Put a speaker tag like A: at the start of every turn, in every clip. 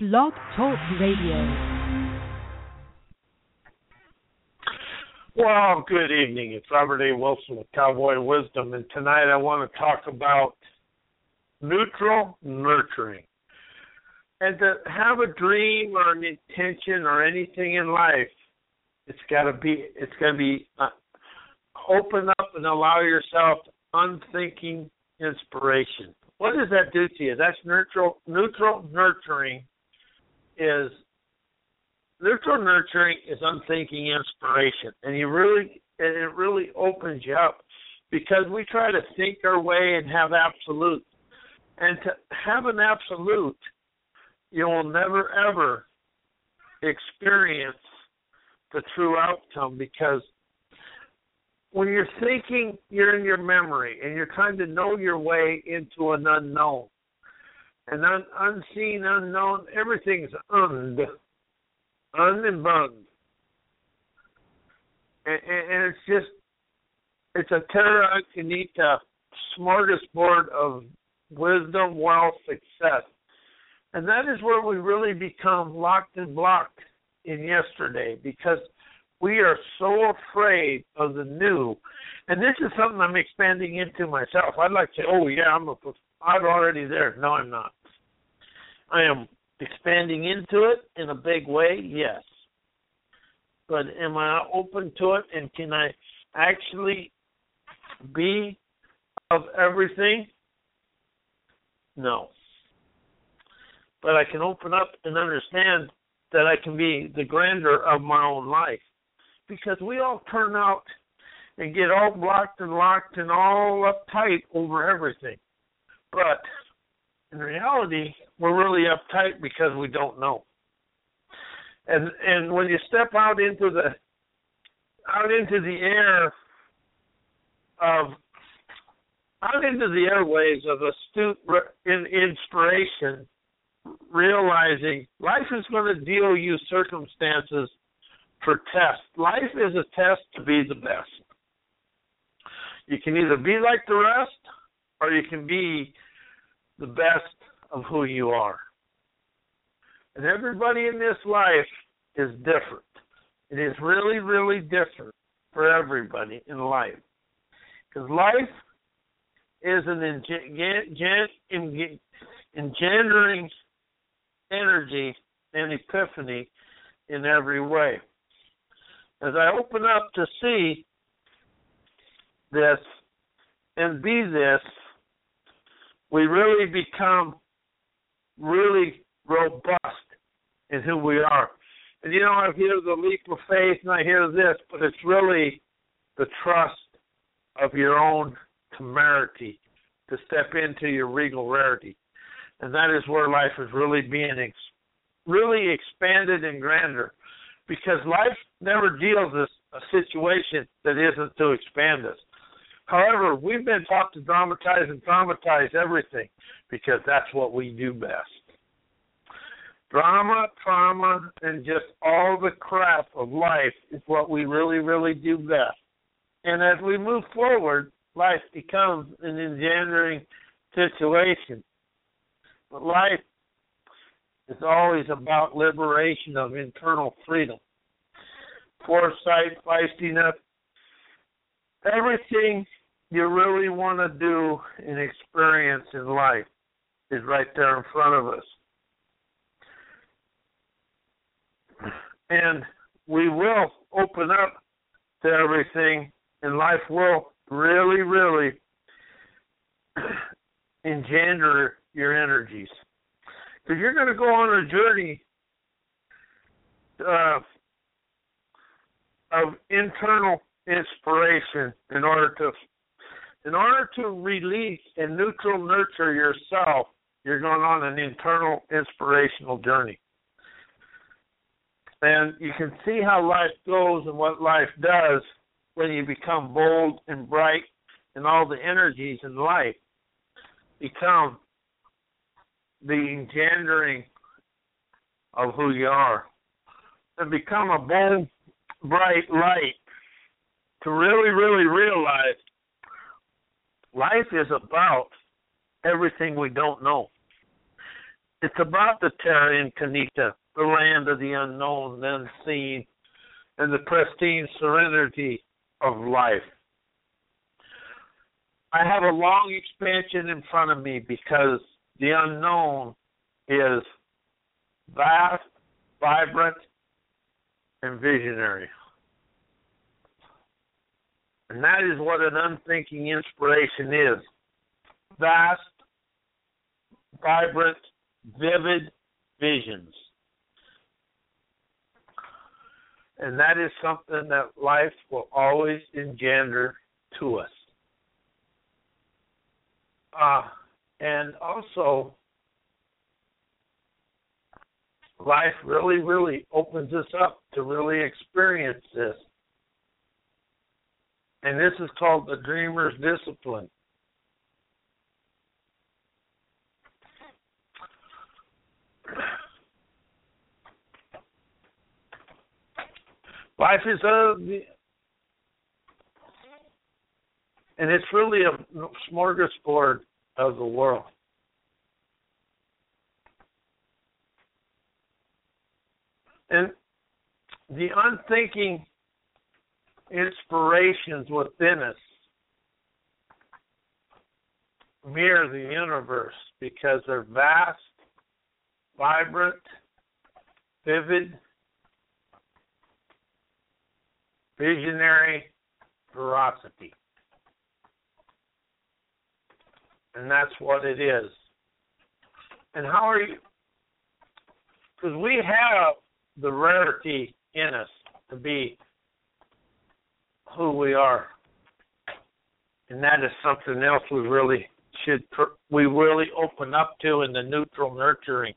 A: Blog Talk Radio.
B: Well, good evening. It's Robert A. Wilson with Cowboy Wisdom, and tonight I want to talk about neutral nurturing. And to have a dream or an intention or anything in life, it's got to be it's got to be uh, open up and allow yourself unthinking inspiration. What does that do to you? That's neutral neutral nurturing is neutral nurturing is unthinking inspiration, and you really and it really opens you up because we try to think our way and have absolute, and to have an absolute, you will never ever experience the true outcome because when you're thinking, you're in your memory and you're trying to know your way into an unknown and un, unseen, unknown. Everything's und, un and bund, and, and, and it's just it's a terra incognita smorgasbord of wisdom, wealth, success, and that is where we really become locked and blocked in yesterday because we are so afraid of the new. And this is something I'm expanding into myself. I'd like to say, oh yeah, I'm a, I'm already there. No, I'm not. I am expanding into it in a big way, yes. But am I open to it and can I actually be of everything? No. But I can open up and understand that I can be the grandeur of my own life. Because we all turn out and get all blocked and locked and all uptight over everything. But in reality, we're really uptight because we don't know. And and when you step out into the out into the air of out into the airways of astute in inspiration, realizing life is going to deal you circumstances for test. Life is a test to be the best. You can either be like the rest, or you can be the best of who you are. And everybody in this life is different. It is really, really different for everybody in life. Because life is an engendering energy and epiphany in every way. As I open up to see this and be this, we really become really robust in who we are. And you know, I hear the leap of faith and I hear this, but it's really the trust of your own temerity to step into your regal rarity. And that is where life is really being ex- really expanded and grander. Because life never deals with a situation that isn't to expand us. However, we've been taught to dramatize and traumatize everything because that's what we do best. Drama, trauma, and just all the crap of life is what we really, really do best. And as we move forward, life becomes an engendering situation. But life is always about liberation of internal freedom. Foresight, feistiness, everything you really want to do and experience in life is right there in front of us. And we will open up to everything, and life will really, really engender your energies. Because you're going to go on a journey uh, of internal inspiration in order to in order to release and neutral nurture yourself, you're going on an internal inspirational journey. And you can see how life goes and what life does when you become bold and bright and all the energies in life become the engendering of who you are. And become a bold, bright light to really, really realize Life is about everything we don't know. It's about the terra incognita, the land of the unknown, the unseen, and the pristine serenity of life. I have a long expansion in front of me because the unknown is vast, vibrant, and visionary. And that is what an unthinking inspiration is vast, vibrant, vivid visions. And that is something that life will always engender to us. Uh, and also, life really, really opens us up to really experience this. And this is called the dreamer's discipline. Life is a, and it's really a smorgasbord of the world. And the unthinking inspirations within us mirror the universe because they're vast, vibrant, vivid, visionary, ferocity. And that's what it is. And how are you? Because we have the rarity in us to be who we are. And that is something else we really should we really open up to in the neutral nurturing.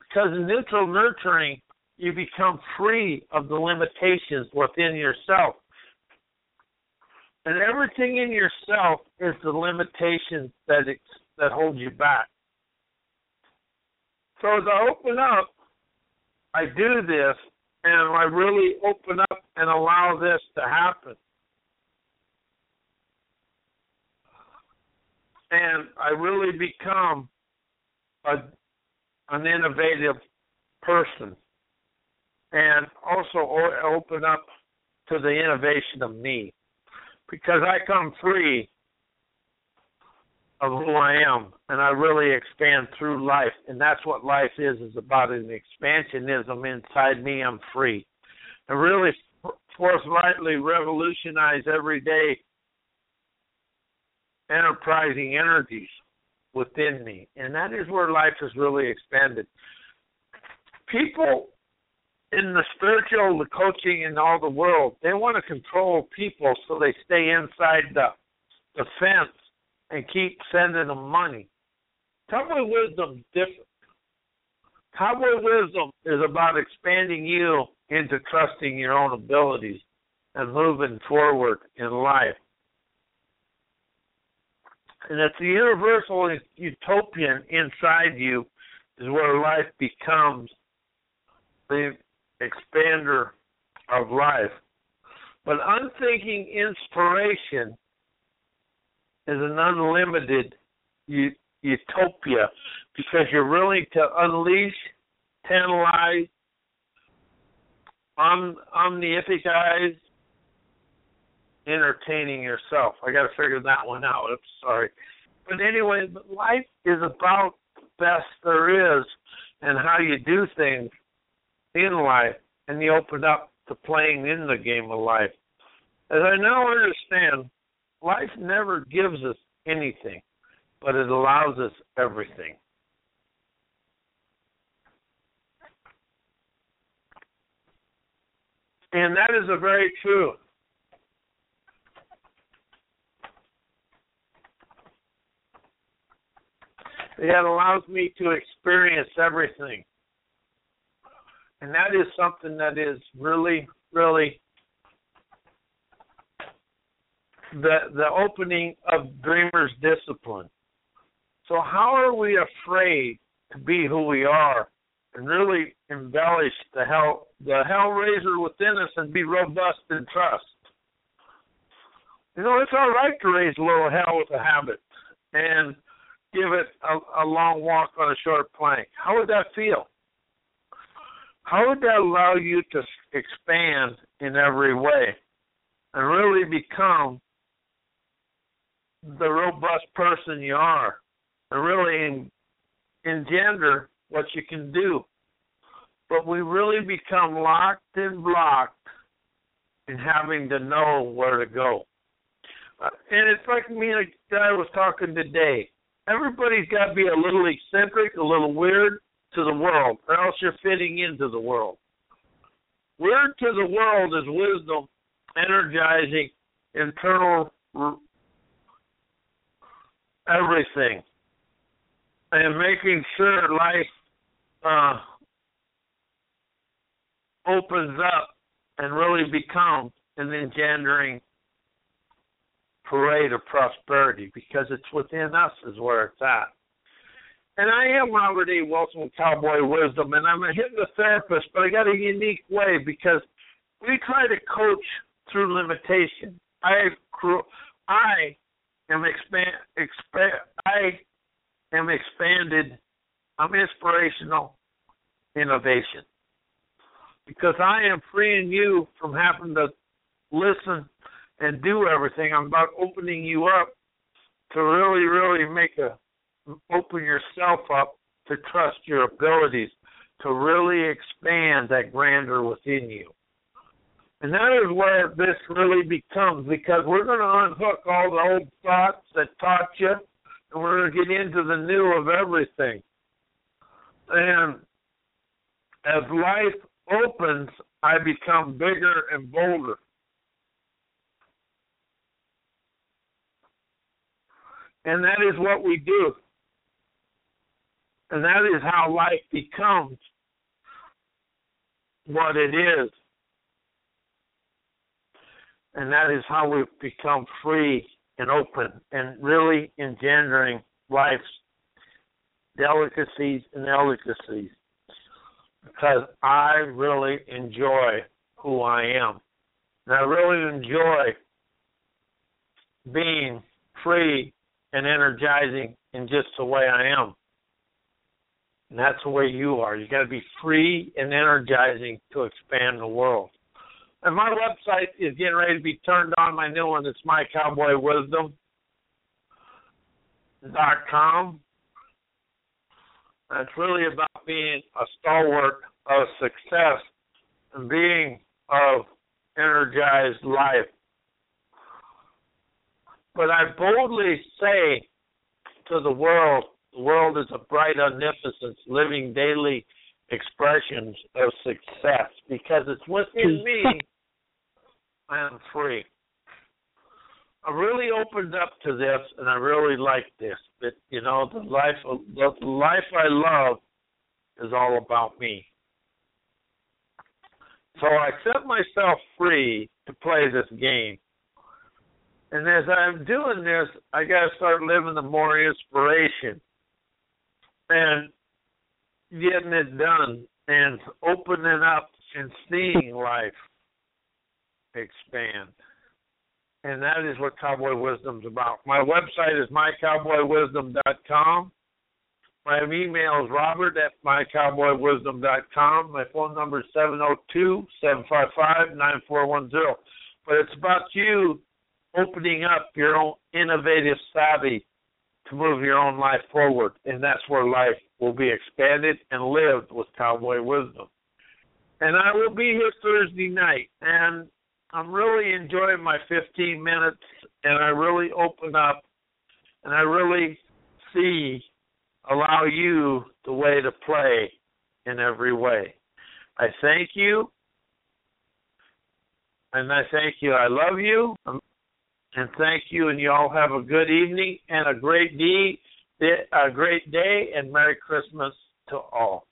B: Because in neutral nurturing, you become free of the limitations within yourself. And everything in yourself is the limitations that it, that hold you back. So as I open up, I do this, and I really open up and allow this to happen. And I really become a, an innovative person and also open up to the innovation of me. Because I come free of who I am and I really expand through life. And that's what life is is about an expansionism inside me. I'm free. And really forthrightly revolutionize everyday enterprising energies within me and that is where life is really expanded people in the spiritual, the coaching, and all the world, they want to control people so they stay inside the the fence and keep sending them money. Cowboy wisdom different. Cowboy wisdom is about expanding you into trusting your own abilities and moving forward in life. And it's the universal utopian inside you is where life becomes the expander of life. But unthinking inspiration is an unlimited utopia because you're willing to unleash, tantalize, om- omnificize, entertaining yourself. I got to figure that one out. I'm sorry. But anyway, life is about the best there is and how you do things in life and you open up to playing in the game of life. As I now understand, life never gives us anything, but it allows us everything. And that is a very true. That allows me to experience everything and that is something that is really, really the the opening of dreamers discipline. So how are we afraid to be who we are and really embellish the hell the hellraiser within us and be robust in trust? You know, it's all right to raise a little hell with a habit. And give it a, a long walk on a short plank. How would that feel? How would that allow you to expand in every way and really become the robust person you are and really engender what you can do? But we really become locked and blocked in having to know where to go. Uh, and it's like me and a guy was talking today. Everybody's got to be a little eccentric, a little weird to the world, or else you're fitting into the world. Weird to the world is wisdom, energizing, internal everything, and making sure life uh, opens up and really becomes an engendering parade of prosperity because it's within us is where it's at. And I am Robert E. Wilson Cowboy Wisdom, and I'm a hypnotherapist, but I got a unique way because we try to coach through limitation. I I am expand expand I am expanded. I'm inspirational innovation because I am freeing you from having to listen and do everything. I'm about opening you up to really, really make a open yourself up to trust your abilities to really expand that grandeur within you. And that is where this really becomes because we're going to unhook all the old thoughts that taught you and we're going to get into the new of everything. And as life opens, I become bigger and bolder. And that is what we do. And that is how life becomes what it is. And that is how we become free and open and really engendering life's delicacies and delicacies because I really enjoy who I am. And I really enjoy being free and energizing in just the way I am. And that's the way you are. You got to be free and energizing to expand the world. And my website is getting ready to be turned on. My new one, it's mycowboywisdom.com. It's really about being a stalwart of success and being of energized life. But I boldly say to the world, the world is a bright omnipotence, living daily expressions of success because it's within me. I am free. I really opened up to this, and I really like this. That you know, the life, the life I love, is all about me. So I set myself free to play this game. And as I'm doing this, I got to start living the more inspiration and getting it done and opening up and seeing life expand and that is what Cowboy Wisdom's about. My website is mycowboywisdom.com. My email is robert at mycowboywisdom.com. My phone number is 702 755 9410. But it's about you opening up your own innovative savvy to move your own life forward. And that's where life will be expanded and lived with Cowboy Wisdom. And I will be here Thursday night. And I'm really enjoying my 15 minutes, and I really open up, and I really see, allow you the way to play in every way. I thank you, and I thank you. I love you, um, and thank you, and you all have a good evening and a great day, a great day, and Merry Christmas to all.